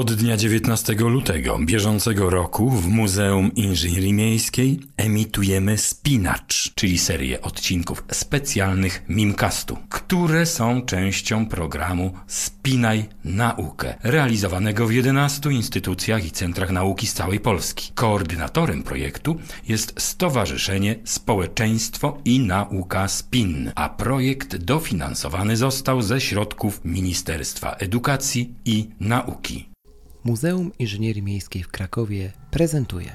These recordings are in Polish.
Od dnia 19 lutego bieżącego roku w Muzeum Inżynierii Miejskiej emitujemy Spinacz, czyli serię odcinków specjalnych Mimcastu, które są częścią programu Spinaj Naukę, realizowanego w 11 instytucjach i centrach nauki z całej Polski. Koordynatorem projektu jest Stowarzyszenie Społeczeństwo i Nauka SPIN, a projekt dofinansowany został ze środków Ministerstwa Edukacji i Nauki. Muzeum Inżynierii Miejskiej w Krakowie prezentuje.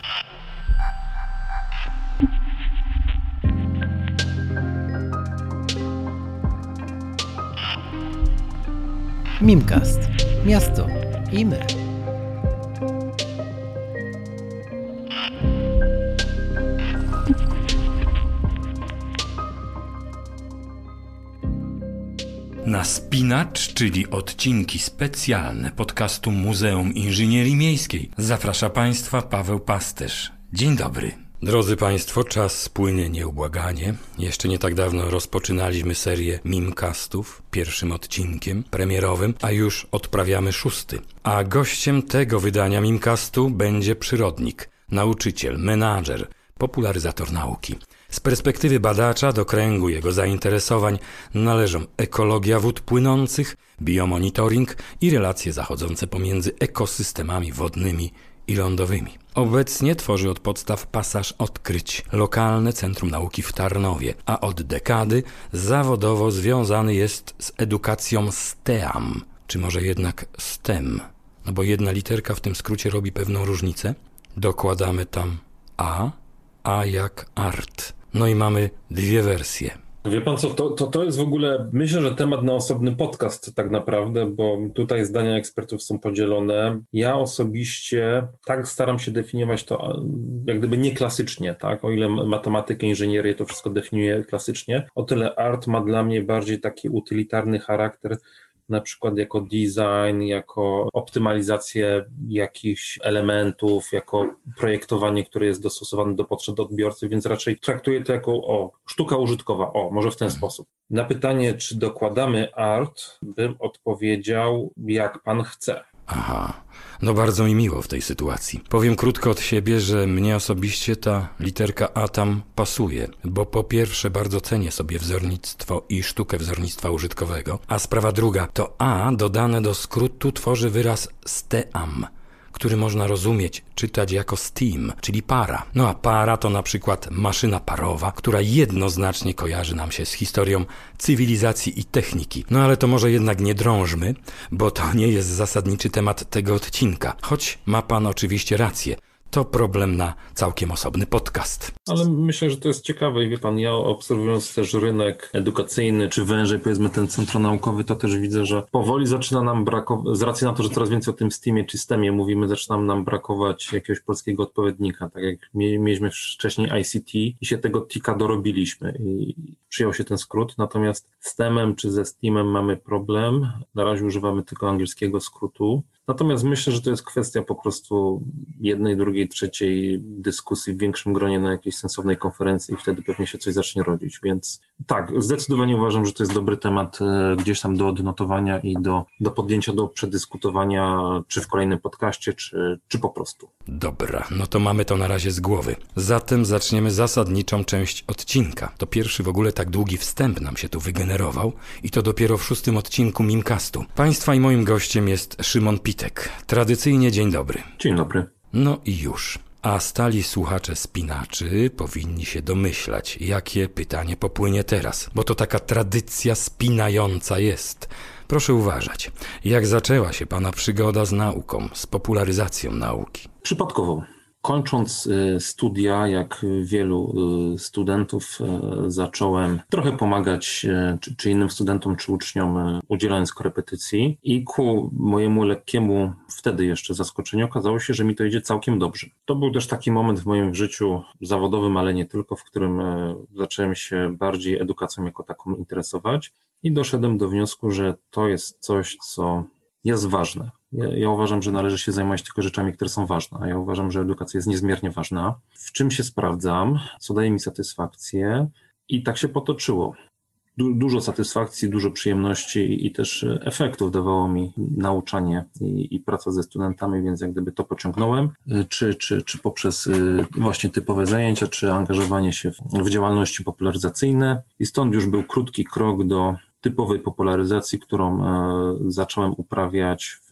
Mimcast. Miasto i my. Na Spinacz, czyli odcinki specjalne podcastu Muzeum Inżynierii Miejskiej, zaprasza Państwa Paweł Pasterz. Dzień dobry. Drodzy Państwo, czas spłynie nieubłaganie. Jeszcze nie tak dawno rozpoczynaliśmy serię Mimcastów, pierwszym odcinkiem premierowym, a już odprawiamy szósty. A gościem tego wydania Mimcastu będzie przyrodnik, nauczyciel, menadżer, popularyzator nauki. Z perspektywy badacza do kręgu jego zainteresowań należą ekologia wód płynących, biomonitoring i relacje zachodzące pomiędzy ekosystemami wodnymi i lądowymi. Obecnie tworzy od podstaw pasaż odkryć lokalne Centrum Nauki w Tarnowie, a od dekady zawodowo związany jest z edukacją STEAM, czy może jednak STEM, no bo jedna literka w tym skrócie robi pewną różnicę. Dokładamy tam A, A jak art. No i mamy dwie wersje. Wie pan co, to, to, to jest w ogóle, myślę, że temat na osobny podcast tak naprawdę, bo tutaj zdania ekspertów są podzielone. Ja osobiście tak staram się definiować to jak gdyby nieklasycznie, tak? O ile matematykę, inżynierię to wszystko definiuję klasycznie, o tyle art ma dla mnie bardziej taki utylitarny charakter, na przykład jako design, jako optymalizację jakichś elementów, jako projektowanie, które jest dostosowane do potrzeb odbiorcy, więc raczej traktuję to jako o, sztuka użytkowa, o, może w ten sposób. Na pytanie, czy dokładamy art, bym odpowiedział, jak pan chce. Aha, no bardzo mi miło w tej sytuacji. Powiem krótko od siebie, że mnie osobiście ta literka A tam pasuje, bo po pierwsze bardzo cenię sobie wzornictwo i sztukę wzornictwa użytkowego, a sprawa druga to A dodane do skrótu tworzy wyraz STEAM który można rozumieć, czytać jako steam, czyli para. No a para to na przykład maszyna parowa, która jednoznacznie kojarzy nam się z historią cywilizacji i techniki. No ale to może jednak nie drążmy, bo to nie jest zasadniczy temat tego odcinka. Choć ma pan oczywiście rację to problem na całkiem osobny podcast. Ale myślę, że to jest ciekawe i wie pan, ja obserwując też rynek edukacyjny, czy wężej powiedzmy ten centrum naukowy, to też widzę, że powoli zaczyna nam brakować, z racji na to, że coraz więcej o tym Steamie czy STEMie mówimy, zaczyna nam brakować jakiegoś polskiego odpowiednika, tak jak mieliśmy wcześniej ICT i się tego TIKA dorobiliśmy i przyjął się ten skrót, natomiast STEMem czy ze Steamem mamy problem, na razie używamy tylko angielskiego skrótu, Natomiast myślę, że to jest kwestia po prostu jednej, drugiej, trzeciej dyskusji w większym gronie na jakiejś sensownej konferencji i wtedy pewnie się coś zacznie rodzić. Więc tak, zdecydowanie uważam, że to jest dobry temat e, gdzieś tam do odnotowania i do, do podjęcia, do przedyskutowania, czy w kolejnym podcaście, czy, czy po prostu. Dobra, no to mamy to na razie z głowy. Zatem zaczniemy zasadniczą część odcinka. To pierwszy w ogóle tak długi wstęp nam się tu wygenerował i to dopiero w szóstym odcinku Mimcastu. Państwa i moim gościem jest Szymon Pitt Witek. Tradycyjnie dzień dobry. Dzień dobry. No i już. A stali słuchacze spinaczy powinni się domyślać, jakie pytanie popłynie teraz, bo to taka tradycja spinająca jest. Proszę uważać, jak zaczęła się Pana przygoda z nauką, z popularyzacją nauki? Przypadkowo. Kończąc y, studia, jak wielu y, studentów, y, zacząłem trochę pomagać czy, czy, innym studentom, czy uczniom, udzielając korepetycji. I ku mojemu lekkiemu wtedy jeszcze zaskoczeniu okazało się, że mi to idzie całkiem dobrze. To był też taki moment w moim życiu zawodowym, ale nie tylko, w którym zacząłem się bardziej edukacją jako taką interesować i doszedłem do wniosku, że to jest coś, co jest ważne. Ja, uważam, że należy się zajmować tylko rzeczami, które są ważne, ja uważam, że edukacja jest niezmiernie ważna. W czym się sprawdzam, co daje mi satysfakcję i tak się potoczyło. du dużo satysfakcji, dużo przyjemności i też efektów dawało mi nauczanie i, i, praca ze studentami, więc jak gdyby to pociągnąłem, czy, czy, czy poprzez właśnie typowe zajęcia, czy angażowanie się w, w działalności popularyzacyjne. I stąd już był krótki krok do typowej popularyzacji, którą e, zacząłem uprawiać w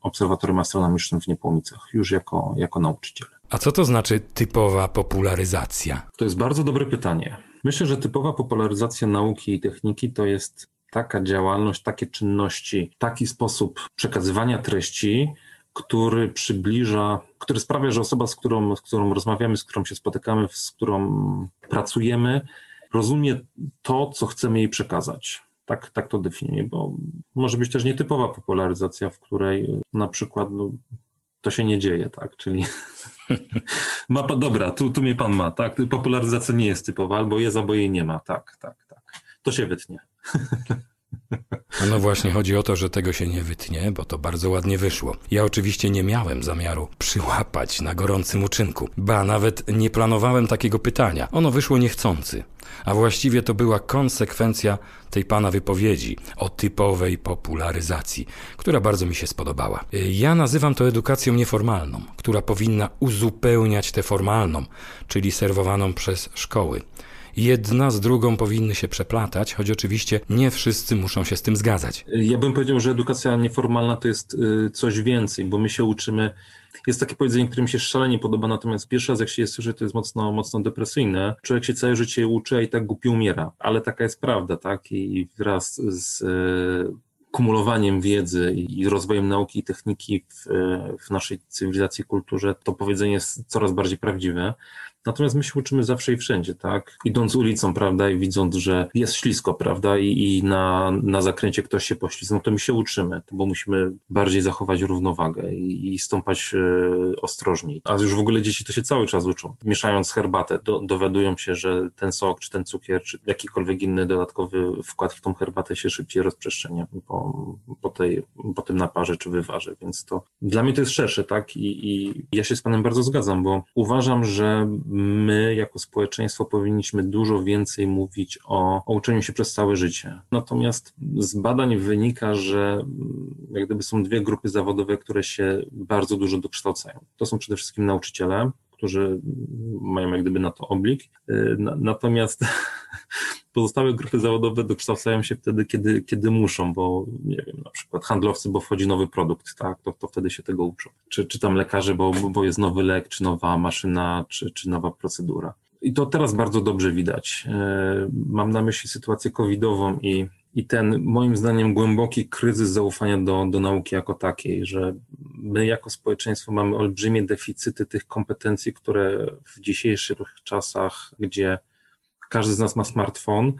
Obserwatorium Astronomicznym w Niepołomicach, już jako, jako nauczyciel. A co to znaczy typowa popularyzacja? To jest bardzo dobre pytanie. Myślę, że typowa popularyzacja nauki i techniki to jest taka działalność, takie czynności, taki sposób przekazywania treści, który przybliża, który sprawia, że osoba, z którą, z którą rozmawiamy, z którą się spotykamy, z którą pracujemy, rozumie to, co chcemy jej przekazać. Tak, tak to definiuję, bo może być też nietypowa popularyzacja, w której na przykład no, to się nie dzieje, tak? Czyli mapa, dobra, tu, tu mnie pan ma, tak? Popularyzacja nie jest typowa, albo jest, albo jej nie ma, tak, tak, tak. To się wytnie. No właśnie, chodzi o to, że tego się nie wytnie, bo to bardzo ładnie wyszło. Ja oczywiście nie miałem zamiaru przyłapać na gorącym uczynku, ba nawet nie planowałem takiego pytania. Ono wyszło niechcący. A właściwie to była konsekwencja tej pana wypowiedzi o typowej popularyzacji, która bardzo mi się spodobała. Ja nazywam to edukacją nieformalną, która powinna uzupełniać tę formalną, czyli serwowaną przez szkoły. Jedna z drugą powinny się przeplatać, choć oczywiście nie wszyscy muszą się z tym zgadzać. Ja bym powiedział, że edukacja nieformalna to jest y, coś więcej, bo my się uczymy. Jest takie powiedzenie, które mi się szalenie podoba, natomiast pierwszy raz jak się je słyszy, to jest mocno, mocno depresyjne. Człowiek się całe życie uczy, a i tak głupi umiera. Ale taka jest prawda, tak? I wraz z y, kumulowaniem wiedzy i rozwojem nauki i techniki w, w naszej cywilizacji, kulturze, to powiedzenie jest coraz bardziej prawdziwe. Natomiast my się uczymy zawsze i wszędzie, tak? Idąc ulicą, prawda, i widząc, że jest ślisko, prawda, i, i na, na zakręcie ktoś się poślizgnął, to my się uczymy, bo musimy bardziej zachować równowagę i, i stąpać e, ostrożniej. A już w ogóle dzieci to się cały czas uczą. Mieszając herbatę, do, dowiadują się, że ten sok, czy ten cukier, czy jakikolwiek inny dodatkowy wkład w tą herbatę się szybciej rozprzestrzenia po, po, tej, po tym naparze czy wywarze, więc to dla mnie to jest szersze, tak? I, I ja się z Panem bardzo zgadzam, bo uważam, że my jako społeczeństwo powinniśmy dużo więcej mówić o, o uczeniu się przez całe życie. Natomiast z badań wynika, że mm, jak gdyby są dwie grupy zawodowe, które się bardzo dużo dokształcają. To są przede wszystkim nauczyciele, którzy mają jak gdyby na to oblik. Y, natomiast pozostałe grupy zawodowe dokształcają się wtedy, kiedy, kiedy muszą, bo nie wiem, na przykład handlowcy, bo wchodzi nowy produkt, tak, to, to wtedy się tego uczą. Czy, czy tam lekarze, bo, bo jest nowy lek, czy nowa maszyna, czy, czy nowa procedura. I to teraz bardzo dobrze widać. Y, mam na myśli sytuację covidową i i ten, moim zdaniem, głęboki kryzys zaufania do, do nauki jako takiej, że my jako społeczeństwo mamy olbrzymie deficyty tych kompetencji, które w dzisiejszych czasach, gdzie każdy z nas ma smartfon,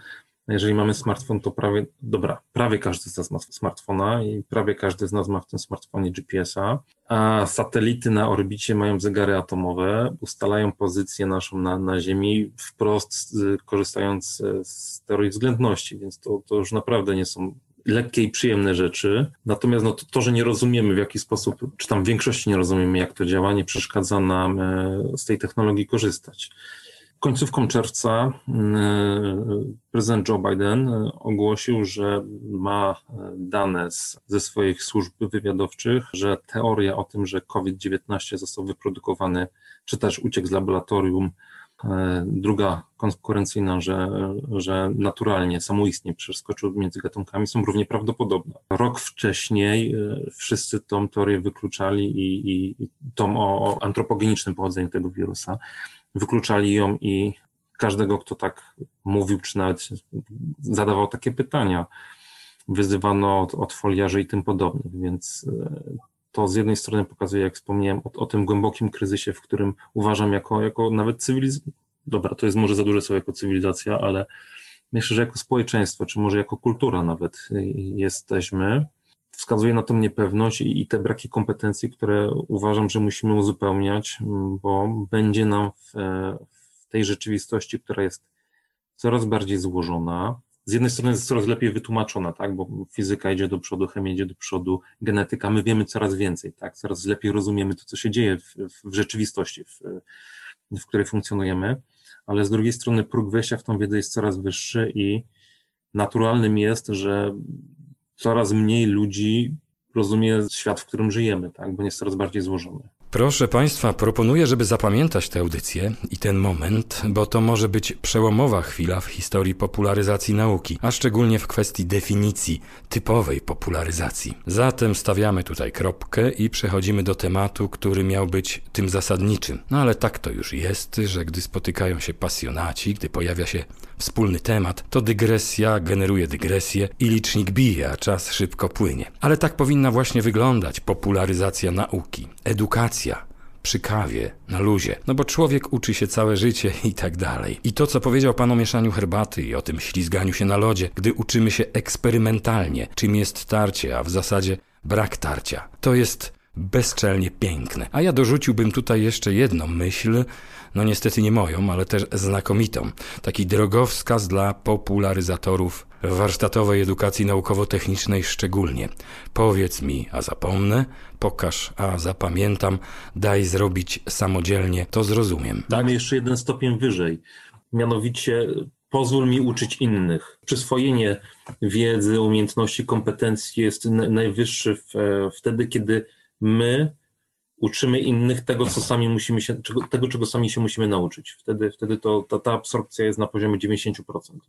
jeżeli mamy smartfon, to prawie, dobra, prawie każdy z nas ma smartfona i prawie każdy z nas ma w tym smartfonie GPS-a, a satelity na orbicie mają zegary atomowe, ustalają pozycję naszą na, na Ziemi wprost korzystając z teorii względności, więc to, to już naprawdę nie są lekkie i przyjemne rzeczy. Natomiast no, to, to, że nie rozumiemy w jaki sposób, czy tam w większości nie rozumiemy, jak to działa, nie przeszkadza nam e, z tej technologii korzystać. Końcówką czerwca mm, prezydent Joe Biden e, ogłosił, że ma e, dane z, ze swoich służb wywiadowczych, że teoria o tym, że COVID-19 został wyprodukowany, czy też uciekł z laboratorium, druga konkurencyjna, że, że naturalnie, samoistnie przeskoczył między gatunkami, są równie prawdopodobne. Rok wcześniej wszyscy tą teorię wykluczali i, i tą o, o antropogenicznym pochodzeniu tego wirusa wykluczali ją i każdego, kto tak mówił, czy nawet zadawał takie pytania, wyzywano od, od foliarzy i tym podobnych, więc e, to z jednej strony pokazuje, jak wspomniałem, o, o tym głębokim kryzysie, w którym uważam jako, jako nawet cywilizacja, dobra, to jest może za duże słowo jako cywilizacja, ale myślę, że jako społeczeństwo, czy może jako kultura nawet jesteśmy, wskazuje na tą niepewność i, te braki kompetencji, które uważam, że musimy uzupełniać, bo będzie nam w, w tej rzeczywistości, która jest coraz bardziej złożona, z jednej strony jest coraz lepiej wytłumaczona, tak, bo fizyka idzie do przodu, chemia idzie do przodu, genetyka, my wiemy coraz więcej, tak, coraz lepiej rozumiemy to, co się dzieje w, w rzeczywistości, w, w której funkcjonujemy, ale z drugiej strony próg wejścia w tą wiedzę jest coraz wyższy i naturalnym jest, że coraz mniej ludzi rozumie świat, w którym żyjemy, tak? bo jest coraz bardziej złożony. Proszę Państwa, proponuję, żeby zapamiętać tę audycję i ten moment, bo to może być przełomowa chwila w historii popularyzacji nauki, a szczególnie w kwestii definicji typowej popularyzacji. Zatem stawiamy tutaj kropkę i przechodzimy do tematu, który miał być tym zasadniczym. No ale tak to już jest, że gdy spotykają się pasjonaci, gdy pojawia się wspólny temat, to dygresja generuje dygresję i licznik bije, a czas szybko płynie. Ale tak powinna właśnie wyglądać popularyzacja nauki, edukacja przy kawie, na luzie. No bo człowiek uczy się całe życie i tak dalej. I to, co powiedział pan o mieszaniu herbaty i o tym ślizganiu się na lodzie, gdy uczymy się eksperymentalnie, czym jest tarcie, a w zasadzie brak tarcia. To jest bezczelnie piękne. A ja dorzuciłbym tutaj jeszcze jedną myśl, no niestety nie moją, ale też znakomitą. Taki drogowskaz dla popularyzatorów warsztatowej edukacji naukowo-technicznej szczególnie. Powiedz mi, a zapomnę, pokaż, a zapamiętam, daj zrobić samodzielnie, to zrozumiem. Damy jeszcze jeden stopień wyżej. Mianowicie pozwól mi uczyć innych. Przyswojenie wiedzy, umiejętności, kompetencji jest najwyższy w, wtedy, kiedy my uczymy innych tego, co sami musimy się, czego, tego, czego sami się musimy nauczyć. Wtedy, wtedy to, ta, ta absorpcja jest na poziomie 90%.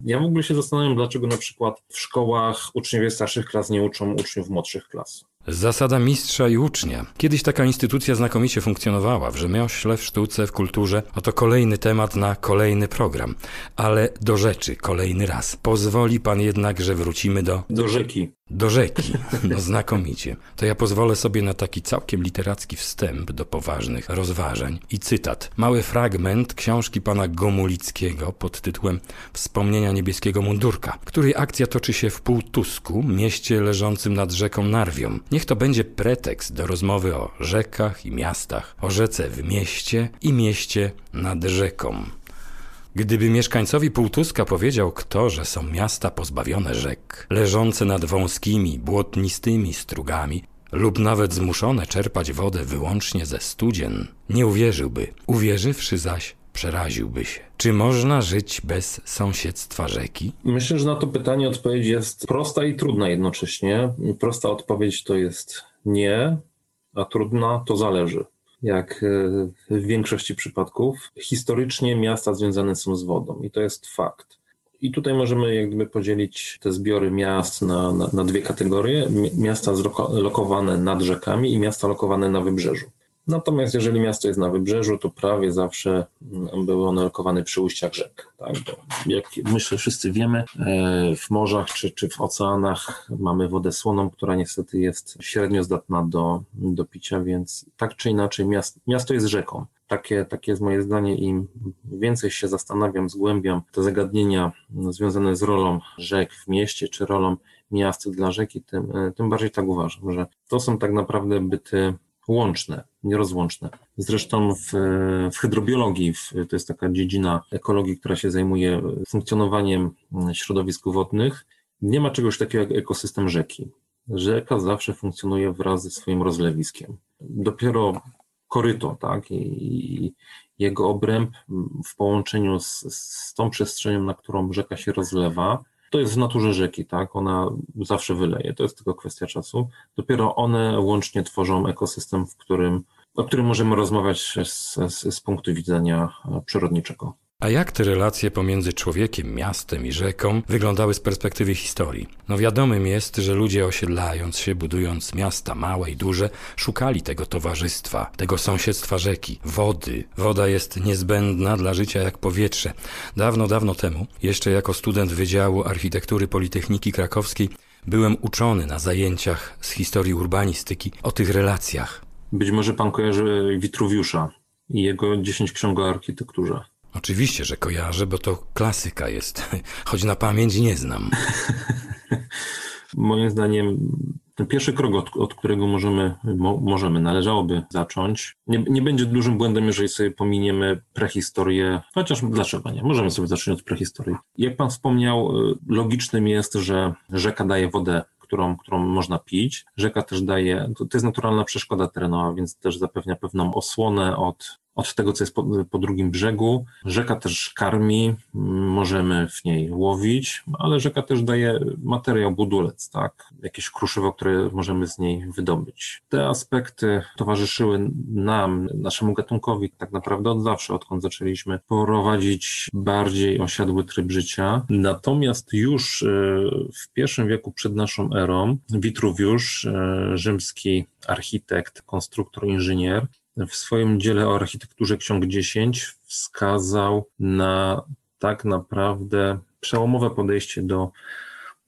Ja w ogóle się zastanawiam, dlaczego na przykład w szkołach uczniowie starszych klas nie uczą uczniów młodszych klas. Zasada mistrza i ucznia. Kiedyś taka instytucja znakomicie funkcjonowała w rzemiośle, w sztuce, w kulturze. Oto kolejny temat na kolejny program. Ale do rzeczy, kolejny raz. Pozwoli pan jednak, że wrócimy do... Do rzeki. Do rzeki. No znakomicie. To ja pozwolę sobie na taki całkiem literacki wstęp do poważnych rozważań. I cytat. Mały fragment książki pana Gomulickiego pod tytułem Wspomnienia niebieskiego mundurka, której akcja toczy się w Półtusku, mieście leżącym nad rzeką Narwią. Niech to będzie pretekst do rozmowy o rzekach i miastach, o rzece w mieście i mieście nad rzeką. Gdyby mieszkańcowi Półtuska powiedział kto, że są miasta pozbawione rzek, leżące nad wąskimi, błotnistymi strugami, lub nawet zmuszone czerpać wodę wyłącznie ze studzien, nie uwierzyłby. Uwierzywszy zaś, przeraziłby się. Czy można żyć bez sąsiedztwa rzeki? Myślę, że na to pytanie odpowiedź jest prosta i trudna jednocześnie. Prosta odpowiedź to jest nie, a trudna to zależy. Jak e, w większości przypadków, historycznie miasta związane są z wodą i to jest fakt. I tutaj możemy jakby podzielić te zbiory miast na, na, na dwie kategorie. Miasta zlokowane nad rzekami i miasta lokowane na wybrzeżu. Natomiast jeżeli miasto jest na wybrzeżu, to prawie zawsze mm, były one lokowane przy ujściach rzek. Tak? Jak myślę, wszyscy wiemy, e, w morzach czy, czy w oceanach mamy wodę słoną, która niestety jest średnio zdatna do, do picia, więc tak czy inaczej miasto, miasto jest rzeką. Takie, takie jest moje zdanie. Im więcej się zastanawiam, zgłębiam te zagadnienia związane z rolą rzek w mieście, czy rolą miast dla rzeki, tym, e, tym bardziej tak uważam, że to są tak naprawdę byty łączne, nierozłączne. Zresztą w, w hydrobiologii, w, to jest taka dziedzina ekologii, która się zajmuje funkcjonowaniem środowisk wodnych, nie ma czegoś takiego jak ekosystem rzeki. Rzeka zawsze funkcjonuje wraz ze swoim rozlewiskiem. Dopiero koryto, tak, i, jego obręb w połączeniu z, z tą przestrzenią, na którą rzeka się rozlewa, to jest w naturze rzeki, tak? Ona zawsze wyleje, to jest tylko kwestia czasu. Dopiero one łącznie tworzą ekosystem, w którym, o którym możemy rozmawiać z, z, z punktu widzenia przyrodniczego. A jak te relacje pomiędzy człowiekiem, miastem i rzeką wyglądały z perspektywy historii? No wiadomym jest, że ludzie osiedlając się, budując miasta małe i duże, szukali tego towarzystwa, tego sąsiedztwa rzeki, wody. Woda jest niezbędna dla życia jak powietrze. Dawno, dawno temu, jeszcze jako student Wydziału Architektury Politechniki Krakowskiej, byłem uczony na zajęciach z historii urbanistyki o tych relacjach. Być może pan kojarzy Witruwiusza i jego 10 ksiąg o architekturze. Oczywiście, że kojarzę, bo to klasyka jest, choć na pamięć nie znam. Moim zdaniem ten pierwszy krok, od, od którego możemy, mo, możemy, należałoby zacząć, nie, nie, będzie dużym błędem, jeżeli sobie pominiemy prehistorię, chociaż dlaczego nie? Możemy sobie zacząć od prehistorii. Jak pan wspomniał, y, logicznym jest, że rzeka daje wodę którą, którą można pić. Rzeka też daje, to, to jest naturalna przeszkoda terenowa, więc też zapewnia pewną osłonę od od tego, co jest po, po, drugim brzegu. Rzeka też karmi, możemy w niej łowić, ale rzeka też daje materiał budulec, tak? Jakieś kruszywo, które możemy z niej wydobyć. Te aspekty towarzyszyły nam, naszemu gatunkowi tak naprawdę od zawsze, odkąd zaczęliśmy prowadzić bardziej osiadły tryb życia. Natomiast już e, w pierwszym wieku przed naszą erą Witruwiusz, e, rzymski architekt, konstruktor, inżynier, w swoim dziele o architekturze ksiąg 10 wskazał na tak naprawdę przełomowe podejście do,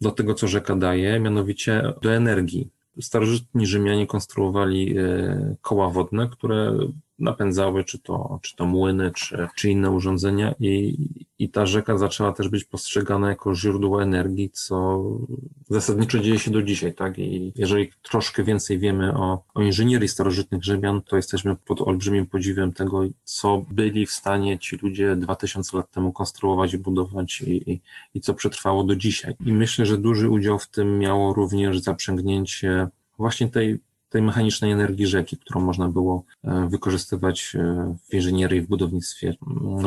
do tego, co rzeka daje, mianowicie do energii. Starożytni Rzymianie konstruowali e, koła wodne, które napędzały czy to, czy to młyny, czy, czy inne urządzenia i, i ta rzeka zaczęła też być postrzegana jako źródło energii, co zasadniczo dzieje się do dzisiaj, tak? I jeżeli troszkę więcej wiemy o, o inżynierii starożytnych Rzymian, to jesteśmy pod olbrzymim podziwem tego, co byli w stanie ci ludzie 2000 lat temu konstruować i budować i, i, i co przetrwało do dzisiaj. I myślę, że duży udział w tym miało również zaprzęgnięcie właśnie tej tej mechanicznej energii rzeki, którą można było e, wykorzystywać e, w inżynierii, w budownictwie,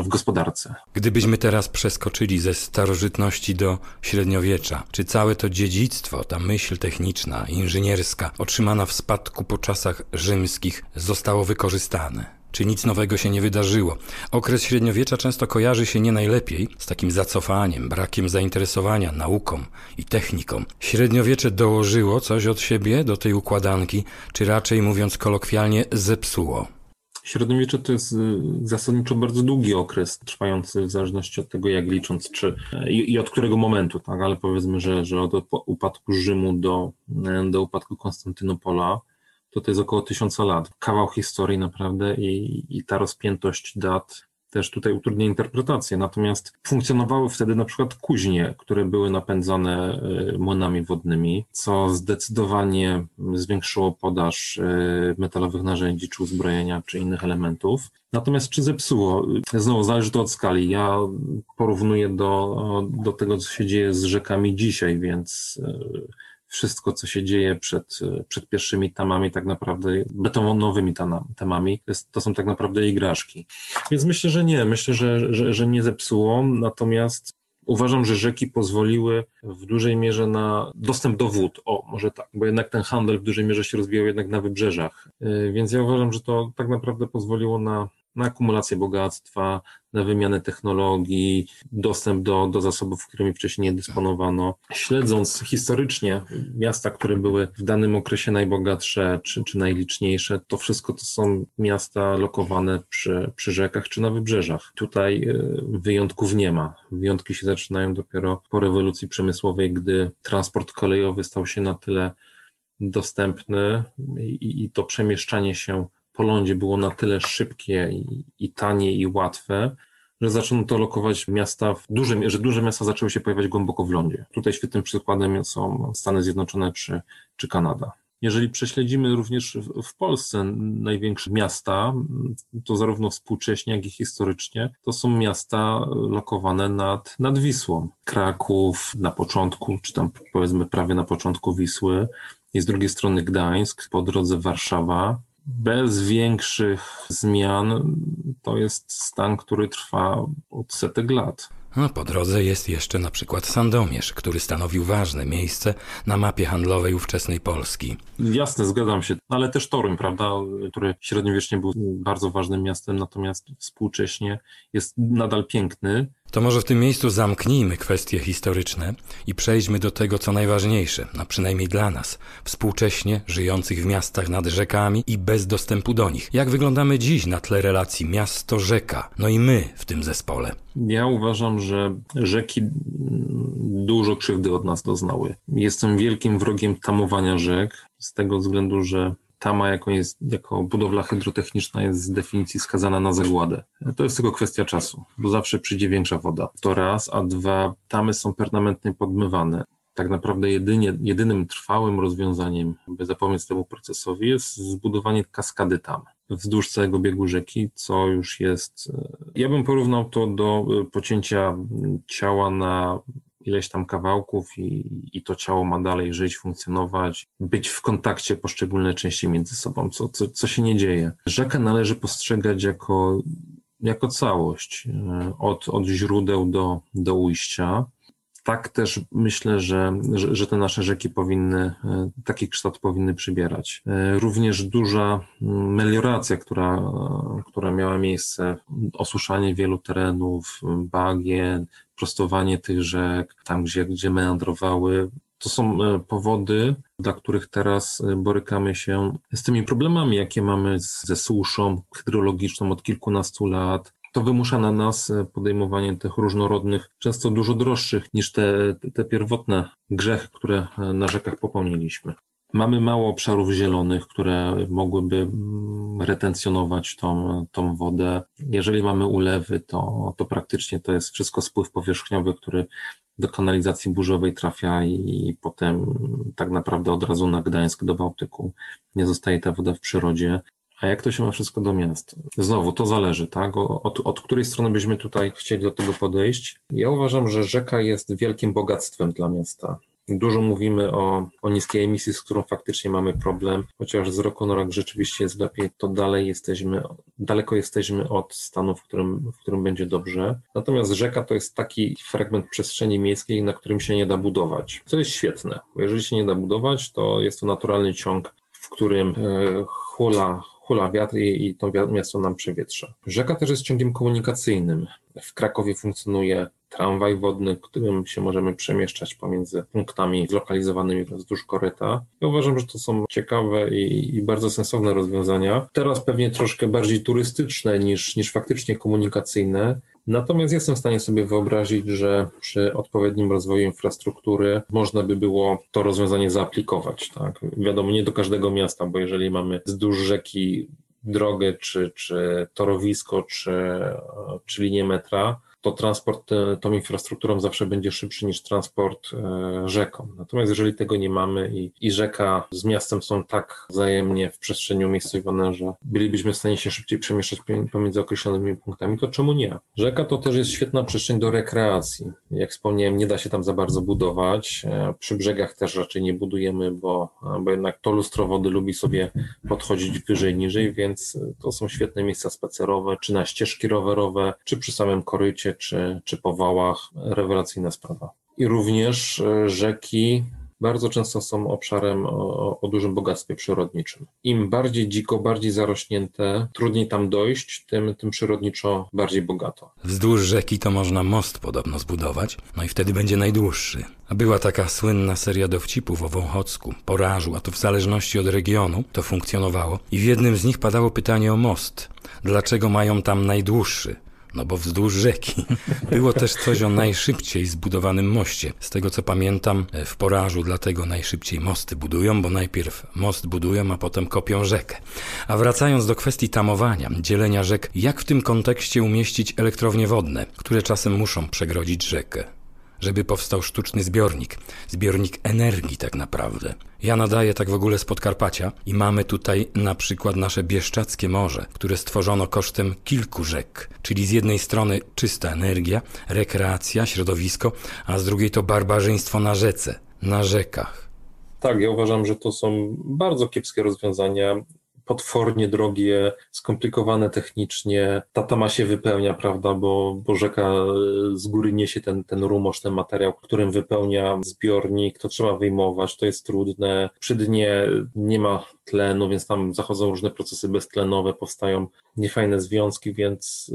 w gospodarce. Gdybyśmy teraz przeskoczyli ze starożytności do średniowiecza, czy całe to dziedzictwo, ta myśl techniczna, inżynierska, otrzymana w spadku po czasach rzymskich, zostało wykorzystane? Czy nic nowego się nie wydarzyło. Okres średniowiecza często kojarzy się nie najlepiej z takim zacofaniem, brakiem zainteresowania nauką i techniką. Średniowiecze dołożyło coś od siebie do tej układanki, czy raczej mówiąc kolokwialnie zepsuło. Średniowiecze to jest y, zasadniczo bardzo długi okres, trwający w zależności od tego, jak licząc, czy i, i od którego momentu, tak, ale powiedzmy, że, że od upadku Rzymu do, do upadku Konstantynopola to to jest około tysiąca lat. Kawał historii naprawdę i, i ta rozpiętość dat też tutaj utrudnia interpretację. Natomiast funkcjonowały wtedy na przykład kuźnie, które były napędzane y, młynami wodnymi, co zdecydowanie zwiększyło podaż y, metalowych narzędzi, czy uzbrojenia, czy innych elementów. Natomiast czy zepsuło? Znowu zależy to od skali. Ja porównuję do, do tego, co się dzieje z rzekami dzisiaj, więc y, wszystko, co się dzieje przed, przed pierwszymi tamami, tak naprawdę betonowymi tamami, to są tak naprawdę igraszki. Więc myślę, że nie, myślę, że, że, że nie zepsuło, natomiast Uważam, że rzeki pozwoliły w dużej mierze na dostęp do wód. O, może tak, bo jednak ten handel w dużej mierze się rozwijał jednak na wybrzeżach. Y, więc ja uważam, że to tak naprawdę pozwoliło na, na akumulację bogactwa, na wymianę technologii, dostęp do, do zasobów, którymi wcześniej nie dysponowano. Śledząc historycznie miasta, które były w danym okresie najbogatsze czy, czy najliczniejsze, to wszystko to są miasta lokowane przy, przy rzekach czy na wybrzeżach. Tutaj e, wyjątków nie ma. Wyjątki się zaczynają dopiero po rewolucji przemysłowej, gdy transport kolejowy stał się na tyle dostępny i, i to przemieszczanie się po lądzie było na tyle szybkie i, i tanie i łatwe, że zaczęto to lokować miasta w dużym, że duże miasta zaczęły się pojawiać głęboko w lądzie. Tutaj świetnym przykładem są Stany Zjednoczone czy, czy Kanada. Jeżeli prześledzimy również w Polsce największe miasta, to zarówno współcześnie, jak i historycznie, to są miasta lokowane nad, nad Wisłą. Kraków na początku, czy tam powiedzmy prawie na początku Wisły, jest z drugiej strony Gdańsk, po drodze Warszawa, bez większych zmian to jest stan, który trwa od setek lat. No, po drodze jest jeszcze na przykład Sandomierz, który stanowił ważne miejsce na mapie handlowej ówczesnej Polski. Jasne, zgadzam się, ale też Toruń, prawda, który średniowiecznie był bardzo ważnym miastem, natomiast współcześnie jest nadal piękny. To może w tym miejscu zamknijmy kwestie historyczne i przejdźmy do tego, co najważniejsze, a przynajmniej dla nas, współcześnie żyjących w miastach nad rzekami i bez dostępu do nich. Jak wyglądamy dziś na tle relacji miasto-rzeka, no i my w tym zespole? Ja uważam, że rzeki dużo krzywdy od nas doznały. Jestem wielkim wrogiem tamowania rzek, z tego względu, że tama jako, jest, jako budowla hydrotechniczna jest z definicji skazana na zagładę. To jest tylko kwestia czasu, bo zawsze przyjdzie większa woda. To raz, a dwa, tamy są permanentnie podmywane. Tak naprawdę jedynie, jedynym trwałym rozwiązaniem, by zapobiec temu procesowi, jest zbudowanie kaskady tam wzdłuż całego biegu rzeki, co już jest. Ja bym porównał to do pocięcia ciała na ileś tam kawałków i, i to ciało ma dalej żyć, funkcjonować, być w kontakcie poszczególne części między sobą, co, co, co się nie dzieje. Rzekę należy postrzegać jako, jako całość, e, od, od źródeł do, do ujścia tak też myślę, że, że, że, te nasze rzeki powinny, e, taki kształt powinny przybierać. E, również duża mm, melioracja, która, która miała miejsce, osuszanie wielu terenów, bagien, prostowanie tych rzek, tam gdzie, gdzie meandrowały, to są e, powody, dla których teraz borykamy się z tymi problemami, jakie mamy ze suszą hydrologiczną od kilkunastu lat, to wymusza na nas e, podejmowanie tych różnorodnych, często dużo droższych niż te, te pierwotne grzechy, które e, na rzekach popełniliśmy. Mamy mało obszarów zielonych, które mogłyby mm, retencjonować tą, tą wodę. Jeżeli mamy ulewy, to, to praktycznie to jest wszystko spływ powierzchniowy, który do kanalizacji burzowej trafia i potem tak naprawdę od razu na Gdańsk do Bałtyku. Nie zostaje ta woda w przyrodzie. A jak to się ma wszystko do miast? Znowu, to zależy, tak? Od, od której strony byśmy tutaj chcieli do tego podejść? Ja uważam, że rzeka jest wielkim bogactwem dla miasta. Dużo mówimy o, o niskiej emisji, z którą faktycznie mamy problem, chociaż z roku na rok rzeczywiście jest lepiej, to dalej jesteśmy, daleko jesteśmy od stanu, w którym, w którym będzie dobrze. Natomiast rzeka to jest taki fragment przestrzeni miejskiej, na którym się nie da budować, co jest świetne, bo jeżeli się nie da budować, to jest to naturalny ciąg, w którym e, hula hula wiatr i, i to miasto nam przewietrza. Rzeka też jest ciągiem komunikacyjnym. W Krakowie funkcjonuje tramwaj wodny, którym się możemy przemieszczać pomiędzy punktami zlokalizowanymi wzdłuż koryta. Ja uważam, że to są ciekawe i, i, bardzo sensowne rozwiązania. Teraz pewnie troszkę bardziej turystyczne niż, niż faktycznie komunikacyjne, Natomiast jestem w stanie sobie wyobrazić, że przy odpowiednim rozwoju infrastruktury można by było to rozwiązanie zaaplikować. Tak? Wiadomo, nie do każdego miasta, bo jeżeli mamy wzdłuż rzeki drogę, czy, czy torowisko, czy, czy linię metra, to transport e, tą infrastrukturą zawsze będzie szybszy niż transport e, rzeką. Natomiast jeżeli tego nie mamy i, i rzeka z miastem są tak wzajemnie w przestrzeni umiejscowione, że bylibyśmy w stanie się szybciej przemieszczać pomiędzy określonymi punktami, to czemu nie? Rzeka to też jest świetna przestrzeń do rekreacji. Jak wspomniałem, nie da się tam za bardzo budować. E, przy brzegach też raczej nie budujemy, bo, bo jednak to lustro wody lubi sobie podchodzić wyżej, niżej, więc to są świetne miejsca spacerowe, czy na ścieżki rowerowe, czy przy samym korycie, czy, czy po wałach. Rewelacyjna sprawa. I również e, rzeki bardzo często są obszarem o, o, dużym bogactwie przyrodniczym. Im bardziej dziko, bardziej zarośnięte, trudniej tam dojść, tym, tym przyrodniczo bardziej bogato. Wzdłuż rzeki to można most podobno zbudować, no i wtedy będzie najdłuższy. A była taka słynna seria dowcipów o Wąchocku, Porażu, a to w zależności od regionu to funkcjonowało. I w jednym z nich padało pytanie o most. Dlaczego mają tam najdłuższy? No bo wzdłuż rzeki. Było też coś o najszybciej zbudowanym moście. Z tego co pamiętam, e, w Porażu dlatego najszybciej mosty budują, bo najpierw most budują, a potem kopią rzekę. A wracając do kwestii tamowania, dzielenia rzek, jak w tym kontekście umieścić elektrownie wodne, które czasem muszą przegrodzić rzekę? Żeby powstał sztuczny zbiornik. Zbiornik energii tak naprawdę. Ja nadaję tak w ogóle z Podkarpacia i mamy tutaj na przykład nasze Bieszczackie Morze, które stworzono kosztem kilku rzek, czyli z jednej strony czysta energia, rekreacja, środowisko, a z drugiej to barbarzyństwo na rzece, na rzekach. Tak, ja uważam, że to są bardzo kiepskie rozwiązania potwornie drogie, skomplikowane technicznie. Ta tama się wypełnia, prawda, bo, bo rzeka z góry niesie ten, ten rumosz, ten materiał, którym wypełnia zbiornik, to trzeba wyjmować, to jest trudne. Przy dnie nie ma tlenu, więc tam zachodzą różne procesy beztlenowe, powstają niefajne związki, więc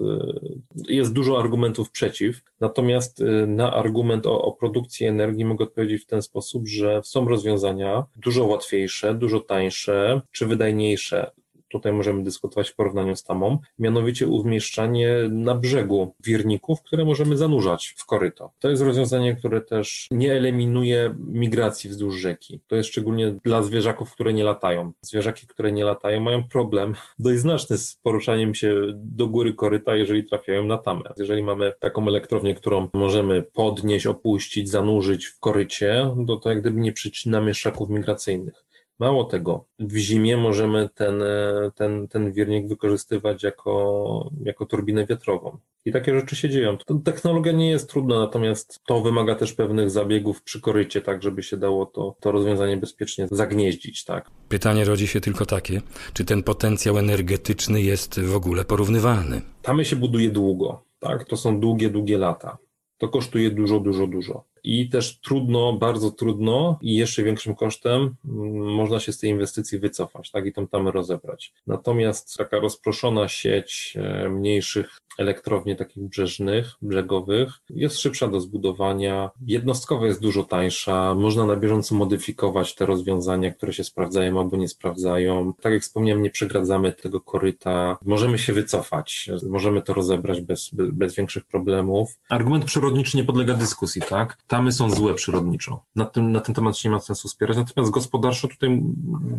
y, jest dużo argumentów przeciw. Natomiast y, na argument o, o produkcji energii mogę odpowiedzieć w ten sposób, że są rozwiązania dużo łatwiejsze, dużo tańsze czy wydajniejsze tutaj możemy dyskutować w porównaniu z tamą, mianowicie umieszczanie na brzegu wirników, które możemy zanurzać w koryto. To jest rozwiązanie, które też nie eliminuje migracji wzdłuż rzeki. To jest szczególnie dla zwierzaków, które nie latają. Zwierzaki, które nie latają, mają problem dość znaczny z poruszaniem się do góry koryta, jeżeli trafiają na tamę. Jeżeli mamy taką elektrownię, którą możemy podnieść, opuścić, zanurzyć w korycie, to to jak gdyby nie przycinamy szaków migracyjnych. Mało tego, w zimie możemy ten, e, ten, ten wirnik wykorzystywać jako, jako turbinę wiatrową. I takie rzeczy się dzieją. Technologia nie jest trudna, natomiast to wymaga też pewnych zabiegów przy korycie, tak żeby się dało to, to rozwiązanie bezpiecznie zagnieździć. Tak. Pytanie rodzi się tylko takie, czy ten potencjał energetyczny jest w ogóle porównywalny? Tamy się buduje długo. Tak? To są długie, długie lata. To kosztuje dużo, dużo, dużo i też trudno, bardzo trudno i jeszcze większym kosztem mm, można się z tej inwestycji wycofać, tak, i tą tamę rozebrać. Natomiast taka rozproszona sieć e, mniejszych elektrowni takich brzeżnych, brzegowych jest szybsza do zbudowania, jednostkowa jest dużo tańsza, można na bieżąco modyfikować te rozwiązania, które się sprawdzają albo nie sprawdzają. Tak jak wspomniałem, nie przegradzamy tego koryta, możemy się wycofać, możemy to rozebrać bez, bez, bez większych problemów. Argument przyrodniczy nie podlega dyskusji, tak? Tamy są złe przyrodniczo. Na, tym, na ten temat się nie ma sensu wspierać. Natomiast gospodarczo tutaj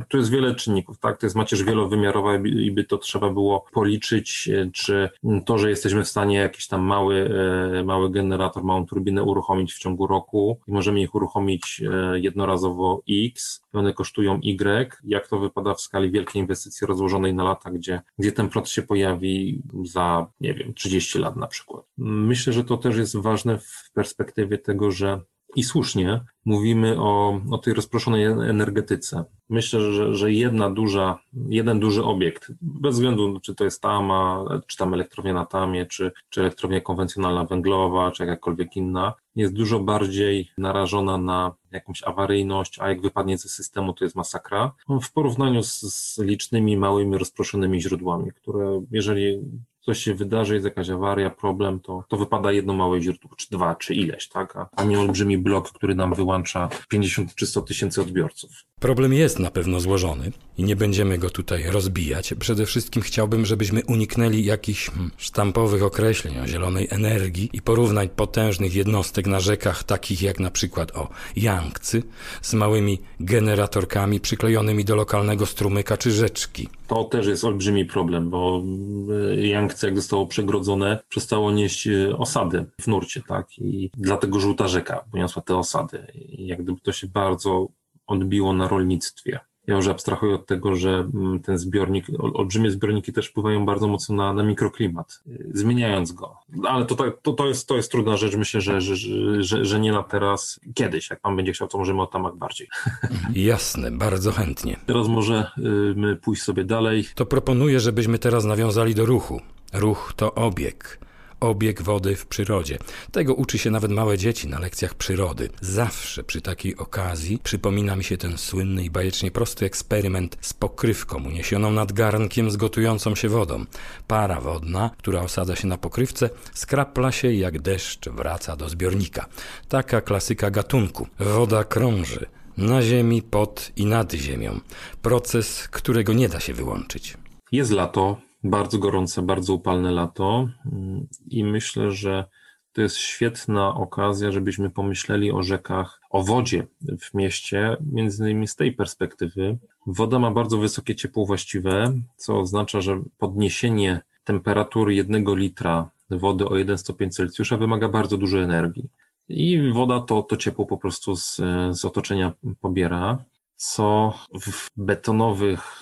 tu jest wiele czynników, tak? To jest macierz wielowymiarowa i by to trzeba było policzyć, e, czy to, że jesteśmy w stanie jakiś tam mały, e, mały generator, małą turbinę uruchomić w ciągu roku i możemy ich uruchomić e, jednorazowo X, one kosztują Y, jak to wypada w skali wielkiej inwestycji rozłożonej na lata, gdzie, gdzie ten proces się pojawi za, nie wiem, 30 lat na przykład. Myślę, że to też jest ważne w perspektywie tego, że i słusznie mówimy o, o tej rozproszonej energetyce. Myślę, że, że jedna duża, jeden duży obiekt, bez względu czy to jest Tama, czy tam elektrownia na Tamie, czy, czy elektrownia konwencjonalna węglowa, czy jakakolwiek inna, jest dużo bardziej narażona na jakąś awaryjność, a jak wypadnie ze systemu, to jest masakra, w porównaniu z, z licznymi, małymi, rozproszonymi źródłami, które jeżeli coś się wydarzy, jest jakaś awaria, problem, to, to wypada jedno małe źródło, czy dwa, czy ileś, tak? A, a nie olbrzymi blok, który nam wyłącza 50 czy 100 tysięcy odbiorców. Problem jest na pewno złożony i nie będziemy go tutaj rozbijać. Przede wszystkim chciałbym, żebyśmy uniknęli jakichś hmm, sztampowych określeń o zielonej energii i porównań potężnych jednostek na rzekach, takich jak na przykład o Yangtze, z małymi generatorkami przyklejonymi do lokalnego strumyka czy rzeczki. To też jest olbrzymi problem, bo Yangtze, jak zostało przegrodzone, przestało nieść e, osady w nurcie, tak? I dlatego żółta rzeka poniosła te osady. I jak gdyby to się bardzo odbiło na rolnictwie. Ja już abstrahuję od tego, że mm, ten zbiornik, olbrzymie zbiorniki też wpływają bardzo mocno na, na mikroklimat, y, zmieniając go. Ale to, to, to, jest, to jest trudna rzecz, myślę, że, że, że, że nie na teraz, kiedyś, jak pan będzie chciał, to możemy o tamach bardziej. Jasne, bardzo chętnie. Teraz może y, my pójść sobie dalej. To proponuję, żebyśmy teraz nawiązali do ruchu. Ruch to obieg obieg wody w przyrodzie. Tego uczy się nawet małe dzieci na lekcjach przyrody. Zawsze przy takiej okazji przypomina mi się ten słynny i bajecznie prosty eksperyment z pokrywką uniesioną nad garnkiem z gotującą się wodą. Para wodna, która osadza się na pokrywce, skrapla się jak deszcz wraca do zbiornika. Taka klasyka gatunku. Woda krąży na ziemi, pod i nad ziemią. Proces, którego nie da się wyłączyć. Jest lato, bardzo gorące, bardzo upalne lato mm, i myślę, że to jest świetna okazja, żebyśmy pomyśleli o rzekach, o wodzie w mieście, między innymi z tej perspektywy. Woda ma bardzo wysokie ciepło właściwe, co oznacza, że podniesienie temperatury jednego litra wody o 1 stopień Celsjusza wymaga bardzo dużo energii. I woda to, to ciepło po prostu z, z otoczenia pobiera, co w betonowych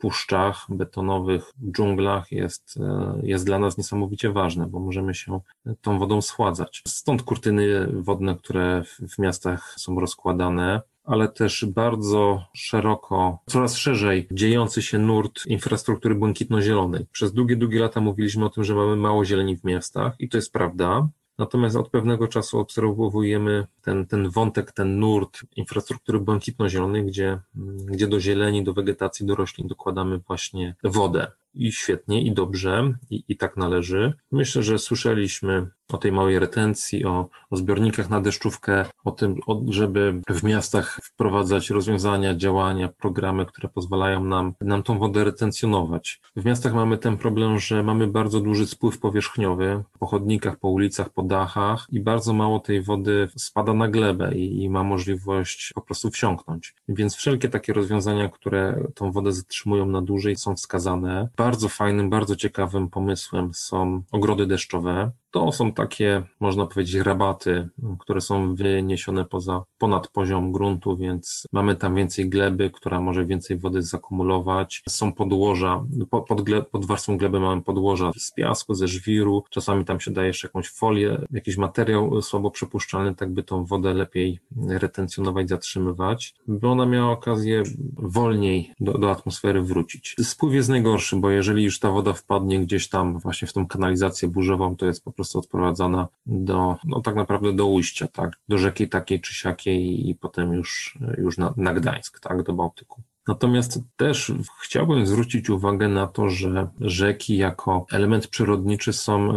puszczach, betonowych dżunglach jest, e, jest dla nas niesamowicie ważne, bo możemy się tą wodą schładzać. Stąd kurtyny wodne, które w miastach są rozkładane, ale też bardzo szeroko, coraz szerzej dziejący się nurt infrastruktury błękitno-zielonej. Przez długie, długie lata mówiliśmy o tym, że mamy mało zieleni w miastach i to jest prawda. Natomiast od pewnego czasu obserwujemy ten, ten wątek, ten nurt infrastruktury błękitno-zielonej, gdzie, gdzie do zieleni, do wegetacji, do roślin dokładamy właśnie wodę i świetnie, i dobrze, i, i tak należy. Myślę, że słyszeliśmy o tej małej retencji, o, o zbiornikach na deszczówkę, o tym, o, żeby w miastach wprowadzać rozwiązania, działania, programy, które pozwalają nam, nam tą wodę retencjonować. W miastach mamy ten problem, że mamy bardzo duży spływ powierzchniowy po chodnikach, po ulicach, po dachach i bardzo mało tej wody spada na glebę i, i ma możliwość po prostu wsiąknąć. Więc wszelkie takie rozwiązania, które tą wodę zatrzymują na dłużej są wskazane. Bardzo fajnym, bardzo ciekawym pomysłem są ogrody deszczowe. To są takie, można powiedzieć, rabaty, które są wyniesione poza, ponad poziom gruntu, więc mamy tam więcej gleby, która może więcej wody zakumulować. Są podłoża, pod, gleb, pod warstwą gleby mamy podłoża z piasku, ze żwiru, czasami tam się daje jeszcze jakąś folię, jakiś materiał słabo przepuszczalny, tak by tą wodę lepiej retencjonować, zatrzymywać, by ona miała okazję wolniej do, do atmosfery wrócić. Spływ jest najgorszy, bo jeżeli już ta woda wpadnie gdzieś tam właśnie w tą kanalizację burzową, to jest po prostu odprowadzana do, no tak naprawdę do ujścia, tak, do rzeki takiej czy siakiej i potem już, już na, na Gdańsk, tak, do Bałtyku. Natomiast też chciałbym zwrócić uwagę na to, że rzeki jako element przyrodniczy są e,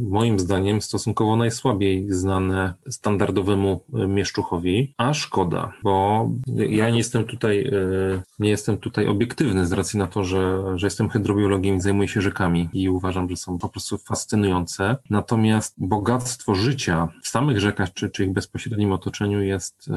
moim zdaniem stosunkowo najsłabiej znane standardowemu e, mieszczuchowi, a szkoda, bo ja nie jestem tutaj, e, nie jestem tutaj obiektywny z racji na to, że, że jestem hydrobiologiem i zajmuję się rzekami i uważam, że są po prostu fascynujące. Natomiast bogactwo życia w samych rzekach czy, czy ich bezpośrednim otoczeniu jest,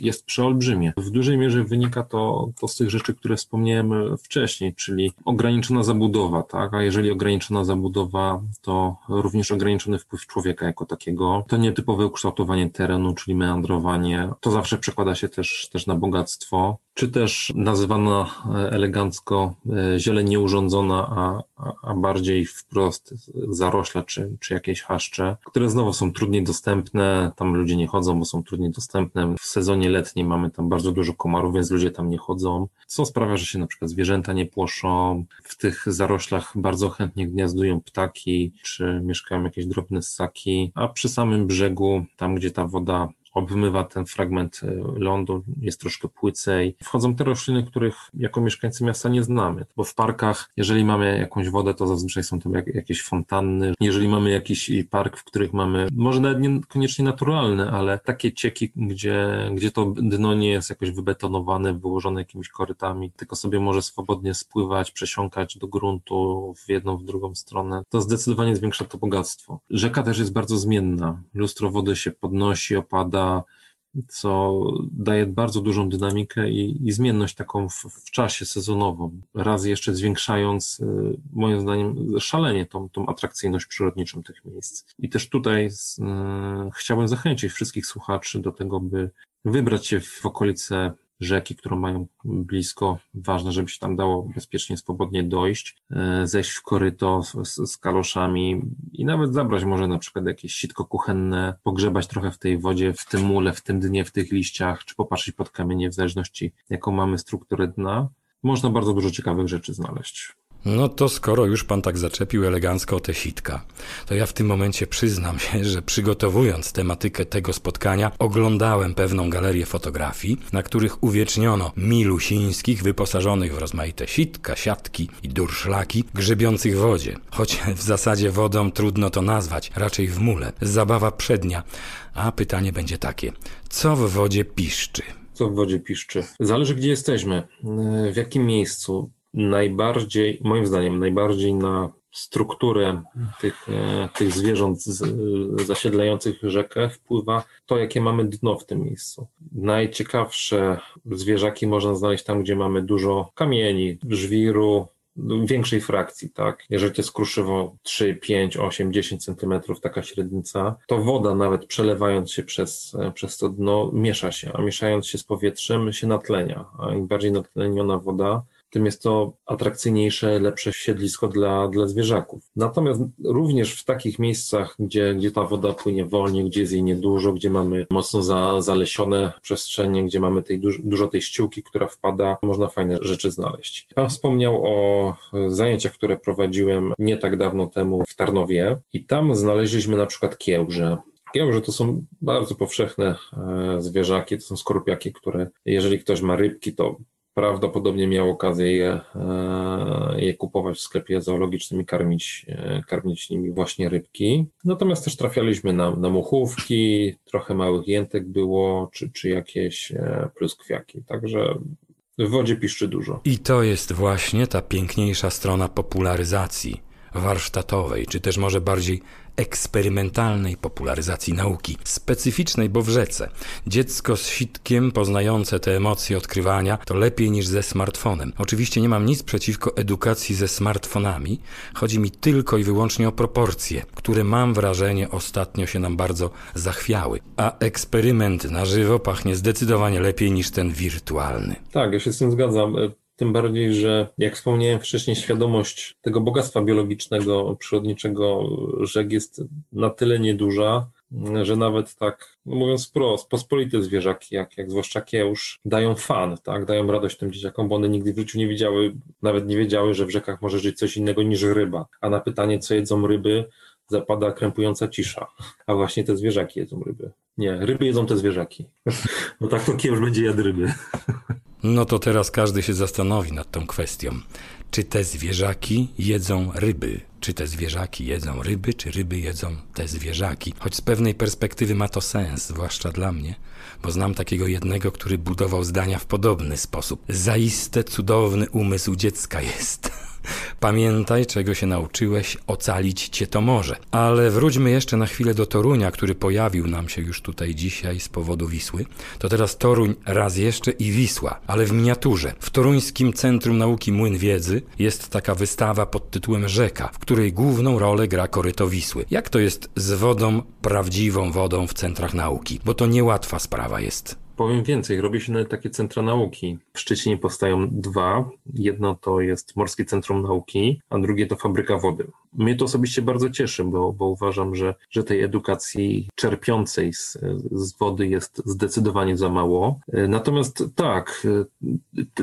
jest przeolbrzymie. W dużej mierze wynika to, to z tych rzeczy, które wspomniałem wcześniej, czyli ograniczona zabudowa, tak? A jeżeli ograniczona zabudowa, to również ograniczony wpływ człowieka jako takiego. To nietypowe ukształtowanie terenu, czyli meandrowanie. To zawsze przekłada się też, też na bogactwo czy też nazywana e, elegancko e, zieleń nieurządzona, a, a bardziej wprost zarośla czy, czy jakieś haszcze, które znowu są trudniej dostępne, tam ludzie nie chodzą, bo są trudniej dostępne. W sezonie letnim mamy tam bardzo dużo komarów, więc ludzie tam nie chodzą, co sprawia, że się na przykład zwierzęta nie płoszą. W tych zaroślach bardzo chętnie gniazdują ptaki, czy mieszkają jakieś drobne ssaki, a przy samym brzegu, tam gdzie ta woda obmywa ten fragment e, lądu, jest troszkę płycej. Wchodzą te rośliny, których jako mieszkańcy miasta nie znamy, bo w parkach, jeżeli mamy jakąś wodę, to zazwyczaj są to jakieś fontanny. Jeżeli mamy jakiś park, w których mamy, może nawet niekoniecznie naturalne, ale takie cieki, gdzie, gdzie to dno nie jest jakoś wybetonowane, wyłożone jakimiś korytami, tylko sobie może swobodnie spływać, przesiąkać do gruntu w jedną, w drugą stronę, to zdecydowanie zwiększa to bogactwo. Rzeka też jest bardzo zmienna. Lustro wody się podnosi, opada, co daje bardzo dużą dynamikę i, i zmienność taką w, w, czasie sezonową. Raz jeszcze zwiększając, y, moim zdaniem, szalenie tą, tą atrakcyjność przyrodniczą tych miejsc. I też tutaj z, y, chciałbym zachęcić wszystkich słuchaczy do tego, by wybrać się w okolice rzeki, którą mają blisko. Ważne, żeby się tam dało bezpiecznie, swobodnie dojść, e, zejść w koryto z, z kaloszami i nawet zabrać może na przykład jakieś sitko kuchenne, pogrzebać trochę w tej wodzie, w tym mule, w tym dnie, w tych liściach, czy popatrzeć pod kamienie, w zależności jaką mamy strukturę dna. Można bardzo dużo ciekawych rzeczy znaleźć. No to skoro już pan tak zaczepił elegancko o te sitka, to ja w tym momencie przyznam się, że przygotowując tematykę tego spotkania, oglądałem pewną galerię fotografii, na których uwieczniono milusińskich wyposażonych w rozmaite sitka, siatki i durszlaki, grzebiących w wodzie. Choć w zasadzie wodą trudno to nazwać, raczej w mule. Zabawa przednia. A pytanie będzie takie, co w wodzie piszczy? Co w wodzie piszczy? Zależy, gdzie jesteśmy, w jakim miejscu najbardziej, moim zdaniem, najbardziej na strukturę tych, e, tych zwierząt zasiedlających rzekę wpływa to, jakie mamy dno w tym miejscu. Najciekawsze zwierzaki można znaleźć tam, gdzie mamy dużo kamieni, żwiru, większej frakcji, tak? Jeżeli to jest kruszywo 3, 5, 8, 10 centymetrów, taka średnica, to woda nawet przelewając się przez, e, przez to dno miesza się, a mieszając się z powietrzem się natlenia, a im bardziej natleniona woda, tym jest to atrakcyjniejsze, lepsze siedlisko dla, dla zwierzaków. Natomiast również w takich miejscach, gdzie, gdzie ta woda płynie wolniej, gdzie jest jej niedużo, gdzie mamy mocno za, zalesione przestrzenie, gdzie mamy tej, dużo, dużo tej ściółki, która wpada, można fajne rzeczy znaleźć. Pan wspomniał o zajęciach, które prowadziłem nie tak dawno temu w Tarnowie i tam znaleźliśmy na przykład kiełże, Kiełże to są bardzo powszechne e, zwierzaki, to są skorupiaki, które jeżeli ktoś ma rybki, to prawdopodobnie miał okazję je, e, je kupować w sklepie zoologicznym i karmić, e, karmić nimi właśnie rybki. Natomiast też trafialiśmy na, na muchówki, trochę małych jętek było, czy, czy jakieś e, pluskwiaki. Także w wodzie piszczy dużo. I to jest właśnie ta piękniejsza strona popularyzacji warsztatowej, czy też może bardziej eksperymentalnej popularyzacji nauki, specyficznej, bo w rzece. Dziecko z sitkiem poznające te emocje odkrywania to lepiej niż ze smartfonem. Oczywiście nie mam nic przeciwko edukacji ze smartfonami, chodzi mi tylko i wyłącznie o proporcje, które mam wrażenie ostatnio się nam bardzo zachwiały. A eksperyment na żywo pachnie zdecydowanie lepiej niż ten wirtualny. Tak, ja się z tym zgadzam. Tym bardziej, że jak wspomniałem wcześniej, świadomość tego bogactwa biologicznego, przyrodniczego rzek jest na tyle nieduża, że nawet tak, no mówiąc wprost, pospolite zwierzaki, jak, jak zwłaszcza kiełż, dają fan, tak, dają radość tym dzieciakom, bo one nigdy w życiu nie wiedziały, nawet nie wiedziały, że w rzekach może żyć coś innego niż ryba. A na pytanie, co jedzą ryby, zapada krępująca cisza. A właśnie te zwierzaki jedzą ryby. Nie, ryby jedzą te zwierzaki. No tak to kiełż będzie jadł ryby. No to teraz każdy się zastanowi nad tą kwestią. Czy te zwierzaki jedzą ryby? Czy te zwierzaki jedzą ryby, czy ryby jedzą te zwierzaki? Choć z pewnej perspektywy ma to sens, zwłaszcza dla mnie, bo znam takiego jednego, który budował zdania w podobny sposób. Zaiste cudowny umysł dziecka jest. Pamiętaj, czego się nauczyłeś, ocalić cię to może. Ale wróćmy jeszcze na chwilę do Torunia, który pojawił nam się już tutaj dzisiaj z powodu Wisły. To teraz Toruń raz jeszcze i Wisła, ale w miniaturze. W Toruńskim Centrum Nauki Młyn Wiedzy jest taka wystawa pod tytułem Rzeka, w której główną rolę gra koryto Wisły. Jak to jest z wodą, prawdziwą wodą w centrach nauki? Bo to niełatwa sprawa jest. Powiem więcej, robi się nawet takie centra nauki. W Szczecinie powstają dwa. Jedno to jest Morskie Centrum Nauki, a drugie to Fabryka Wody. Mnie to osobiście bardzo cieszy, bo, bo uważam, że, że tej edukacji czerpiącej z, z wody jest zdecydowanie za mało. Natomiast tak,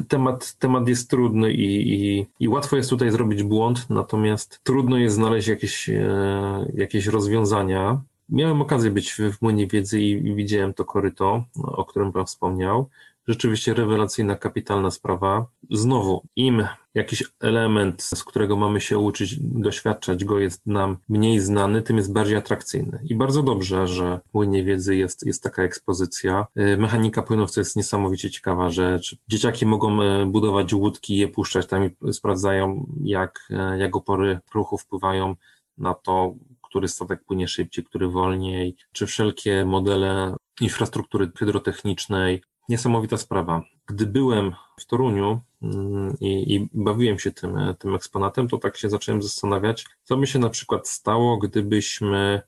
temat, temat jest trudny i, i, i łatwo jest tutaj zrobić błąd, natomiast trudno jest znaleźć jakieś, e, jakieś rozwiązania. Miałem okazję być w Młynie Wiedzy i widziałem to koryto, o którym Pan wspomniał. Rzeczywiście rewelacyjna, kapitalna sprawa. Znowu, im jakiś element, z którego mamy się uczyć, doświadczać go jest nam mniej znany, tym jest bardziej atrakcyjny. I bardzo dobrze, że w Młynie Wiedzy jest, jest taka ekspozycja. Y, mechanika płynów to jest niesamowicie ciekawa rzecz. Dzieciaki mogą y, budować łódki, je puszczać tam i sprawdzają, jak, y, jak opory ruchu wpływają na to, który statek płynie szybciej, który wolniej, czy wszelkie modele infrastruktury hydrotechnicznej. Niesamowita sprawa. Gdy byłem w Toruniu mm, i, i, bawiłem się tym, tym eksponatem, to tak się zacząłem zastanawiać, co by się na przykład stało, gdybyśmy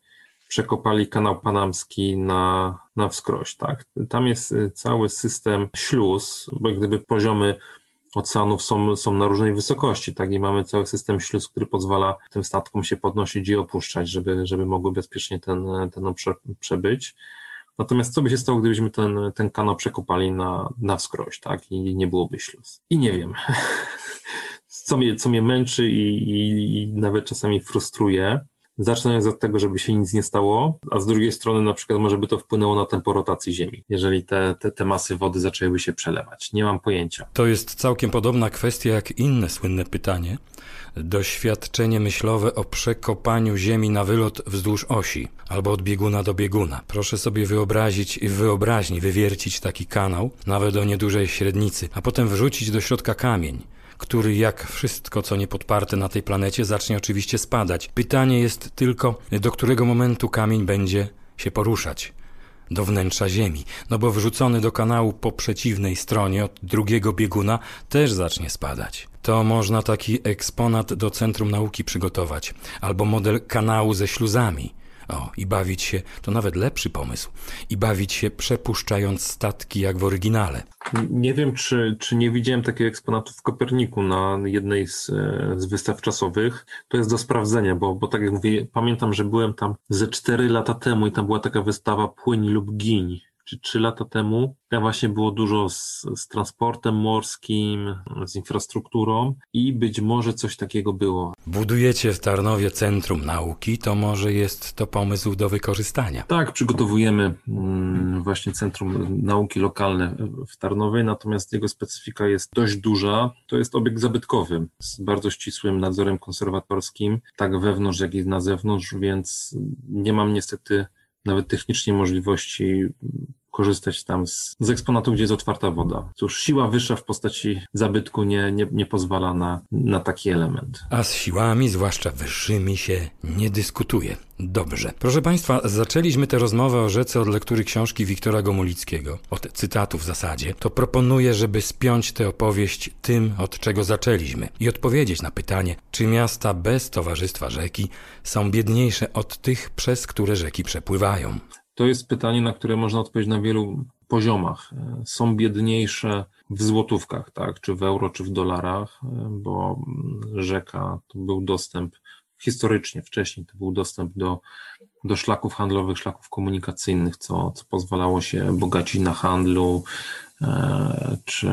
przekopali kanał panamski na, na wskroś. Tak? Tam jest cały system śluz, bo gdyby poziomy oceanów są, są na różnej wysokości, tak? I mamy cały system śluz, który pozwala tym statkom się podnosić i opuszczać, żeby, żeby mogły bezpiecznie ten, ten obszar przebyć. Natomiast co by się stało, gdybyśmy ten, ten kanał przekopali na, na wskroś, tak? I nie byłoby śluz. I nie wiem. co, mnie, co mnie męczy i, i, i nawet czasami frustruje, zaczynając od tego, żeby się nic nie stało, a z drugiej strony na przykład może by to wpłynęło na tempo rotacji Ziemi, jeżeli te, te, te masy wody zaczęłyby się przelewać. Nie mam pojęcia. To jest całkiem podobna kwestia jak inne słynne pytanie. Doświadczenie myślowe o przekopaniu Ziemi na wylot wzdłuż osi albo od bieguna do bieguna. Proszę sobie wyobrazić i w wyobraźni wywiercić taki kanał, nawet o niedużej średnicy, a potem wrzucić do środka kamień który jak wszystko, co nie podparte na tej planecie, zacznie oczywiście spadać. Pytanie jest tylko, do którego momentu kamień będzie się poruszać do wnętrza Ziemi, no bo wrzucony do kanału po przeciwnej stronie od drugiego bieguna też zacznie spadać. To można taki eksponat do Centrum Nauki przygotować, albo model kanału ze śluzami. O, i bawić się, to nawet lepszy pomysł, i bawić się przepuszczając statki jak w oryginale. Nie wiem, czy, czy nie widziałem takiego eksponatu w Koperniku na jednej z, e, z wystaw czasowych. To jest do sprawdzenia, bo, bo tak jak mówię, pamiętam, że byłem tam ze 4 lata temu i tam była taka wystawa Płyń lub Giń czy trzy lata temu. Tam właśnie było dużo z, z, transportem morskim, z infrastrukturą i być może coś takiego było. Budujecie w Tarnowie Centrum Nauki, to może jest to pomysł do wykorzystania. Tak, przygotowujemy mm, właśnie Centrum Nauki Lokalne w Tarnowie, natomiast jego specyfika jest dość duża. To jest obiekt zabytkowy z bardzo ścisłym nadzorem konserwatorskim, tak wewnątrz, jak i na zewnątrz, więc nie mam niestety nawet technicznie możliwości korzystać tam z, z eksponatu, gdzie jest otwarta woda. Cóż, siła wyższa w postaci zabytku nie, nie, nie pozwala na, na taki element. A z siłami, zwłaszcza wyższymi, się nie dyskutuje. Dobrze. Proszę Państwa, zaczęliśmy tę rozmowę o rzece od lektury książki Wiktora Gomulickiego, od cytatu w zasadzie. To proponuję, żeby spiąć tę opowieść tym, od czego zaczęliśmy i odpowiedzieć na pytanie, czy miasta bez Towarzystwa Rzeki są biedniejsze od tych, przez które rzeki przepływają. To jest pytanie, na które można odpowiedzieć na wielu poziomach. Są biedniejsze w złotówkach, tak, czy w euro, czy w dolarach, bo rzeka to był dostęp historycznie, wcześniej to był dostęp do, do szlaków handlowych, szlaków komunikacyjnych, co, co pozwalało się bogacić na handlu, e, czy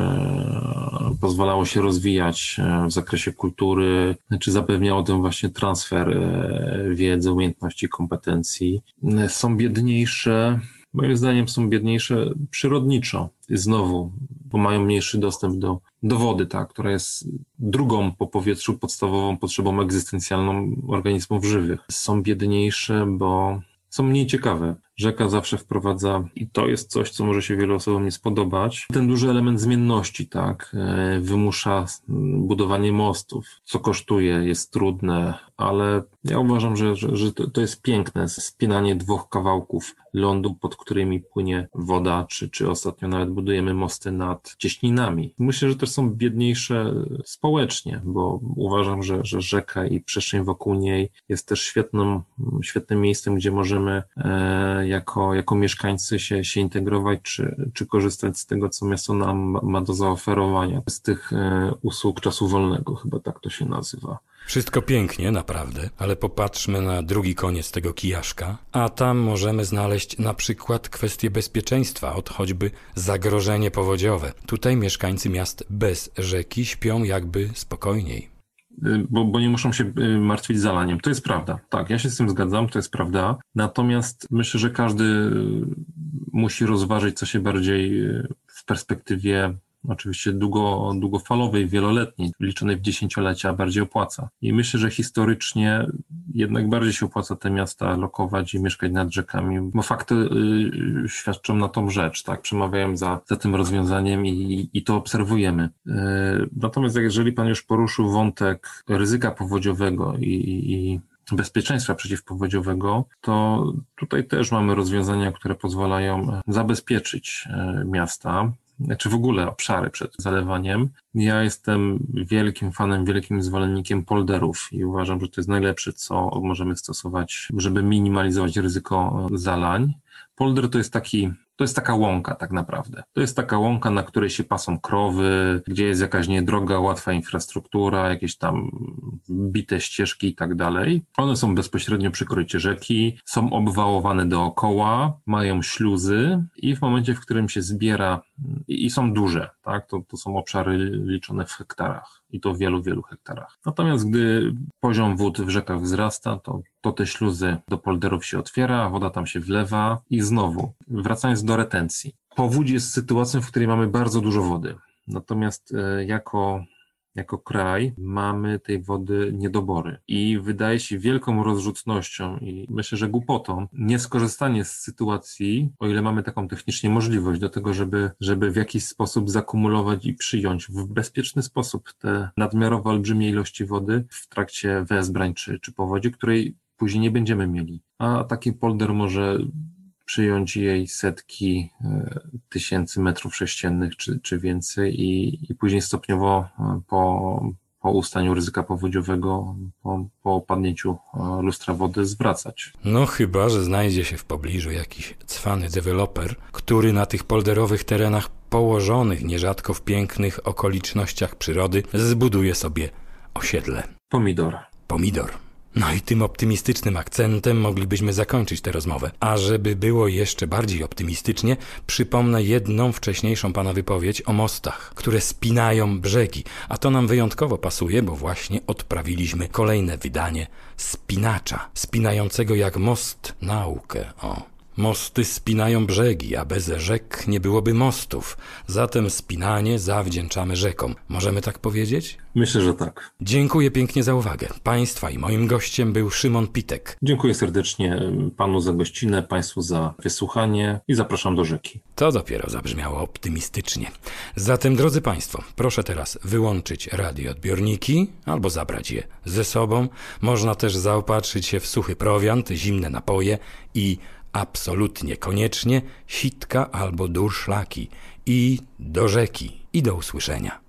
pozwalało się rozwijać e, w zakresie kultury, czy zapewniało tym właśnie transfer e, wiedzy, umiejętności, kompetencji. Są biedniejsze moim zdaniem są biedniejsze przyrodniczo. Znowu, bo mają mniejszy dostęp do, do wody, tak, która jest drugą po powietrzu podstawową potrzebą egzystencjalną organizmów żywych. Są biedniejsze, bo są mniej ciekawe. Rzeka zawsze wprowadza, i to jest coś, co może się wielu osobom nie spodobać, ten duży element zmienności, tak, e, wymusza budowanie mostów, co kosztuje, jest trudne, ale ja uważam, że, że, że to jest piękne, spinanie dwóch kawałków lądu, pod którymi płynie woda, czy, czy ostatnio nawet budujemy mosty nad cieśninami. Myślę, że też są biedniejsze społecznie, bo uważam, że, że rzeka i przestrzeń wokół niej jest też świetnym, świetnym miejscem, gdzie możemy e, jako, jako mieszkańcy się, się integrować, czy, czy korzystać z tego, co miasto nam ma do zaoferowania, z tych e, usług czasu wolnego, chyba tak to się nazywa. Wszystko pięknie, naprawdę, ale popatrzmy na drugi koniec tego kijaszka, a tam możemy znaleźć na przykład kwestie bezpieczeństwa, od choćby zagrożenie powodziowe. Tutaj mieszkańcy miast bez rzeki śpią jakby spokojniej. Y, bo, bo nie muszą się y, martwić zalaniem. To jest prawda. Tak, ja się z tym zgadzam, to jest prawda. Natomiast myślę, że każdy y, musi rozważyć, co się bardziej w perspektywie oczywiście długo, długofalowej, wieloletniej, liczonej w dziesięciolecia, bardziej opłaca. I myślę, że historycznie jednak bardziej się opłaca te miasta lokować i mieszkać nad rzekami, bo fakty y, świadczą na tą rzecz, tak, przemawiają za, za tym rozwiązaniem i, i to obserwujemy. Y, natomiast jeżeli Pan już poruszył wątek ryzyka powodziowego i, i bezpieczeństwa przeciwpowodziowego, to tutaj też mamy rozwiązania, które pozwalają zabezpieczyć y, miasta czy w ogóle obszary przed zalewaniem. Ja jestem wielkim fanem, wielkim zwolennikiem polderów i uważam, że to jest najlepsze, co możemy stosować, żeby minimalizować ryzyko zalań. Polder to jest taki to jest taka łąka tak naprawdę. To jest taka łąka, na której się pasą krowy, gdzie jest jakaś niedroga, łatwa infrastruktura, jakieś tam bite ścieżki i tak dalej. One są bezpośrednio przy korycie rzeki, są obwałowane dookoła, mają śluzy i w momencie, w którym się zbiera i są duże, tak, to, to są obszary liczone w hektarach i to w wielu, wielu hektarach. Natomiast gdy poziom wód w rzekach wzrasta, to, to te śluzy do polderów się otwiera, woda tam się wlewa i znowu, wracając do retencji. Powódź jest sytuacją, w której mamy bardzo dużo wody. Natomiast e, jako jako kraj mamy tej wody niedobory i wydaje się wielką rozrzutnością i myślę, że głupotą nieskorzystanie z sytuacji, o ile mamy taką technicznie możliwość do tego, żeby, żeby w jakiś sposób zakumulować i przyjąć w bezpieczny sposób te nadmiarowo olbrzymie ilości wody w trakcie wezbrań czy, czy powodzi, której później nie będziemy mieli. A taki polder może przyjąć jej setki e, tysięcy metrów sześciennych czy, czy więcej i, i później stopniowo e, po, po ustaniu ryzyka powodziowego, po, po opadnięciu e, lustra wody zwracać. No chyba, że znajdzie się w pobliżu jakiś cwany deweloper, który na tych polderowych terenach położonych nierzadko w pięknych okolicznościach przyrody zbuduje sobie osiedle. Pomidor. Pomidor. No i tym optymistycznym akcentem moglibyśmy zakończyć tę rozmowę. A żeby było jeszcze bardziej optymistycznie, przypomnę jedną wcześniejszą pana wypowiedź o mostach, które spinają brzegi. A to nam wyjątkowo pasuje, bo właśnie odprawiliśmy kolejne wydanie spinacza, spinającego jak most naukę. O. Mosty spinają brzegi, a bez rzek nie byłoby mostów. Zatem spinanie zawdzięczamy rzekom. Możemy tak powiedzieć? Myślę, że tak. Dziękuję pięknie za uwagę. Państwa i moim gościem był Szymon Pitek. Dziękuję serdecznie panu za gościnę, państwu za wysłuchanie i zapraszam do rzeki. To dopiero zabrzmiało optymistycznie. Zatem, drodzy Państwo, proszę teraz wyłączyć radioodbiorniki albo zabrać je ze sobą. Można też zaopatrzyć się w suchy prowiant, zimne napoje i absolutnie koniecznie sitka albo durszlaki. I do rzeki. I do usłyszenia.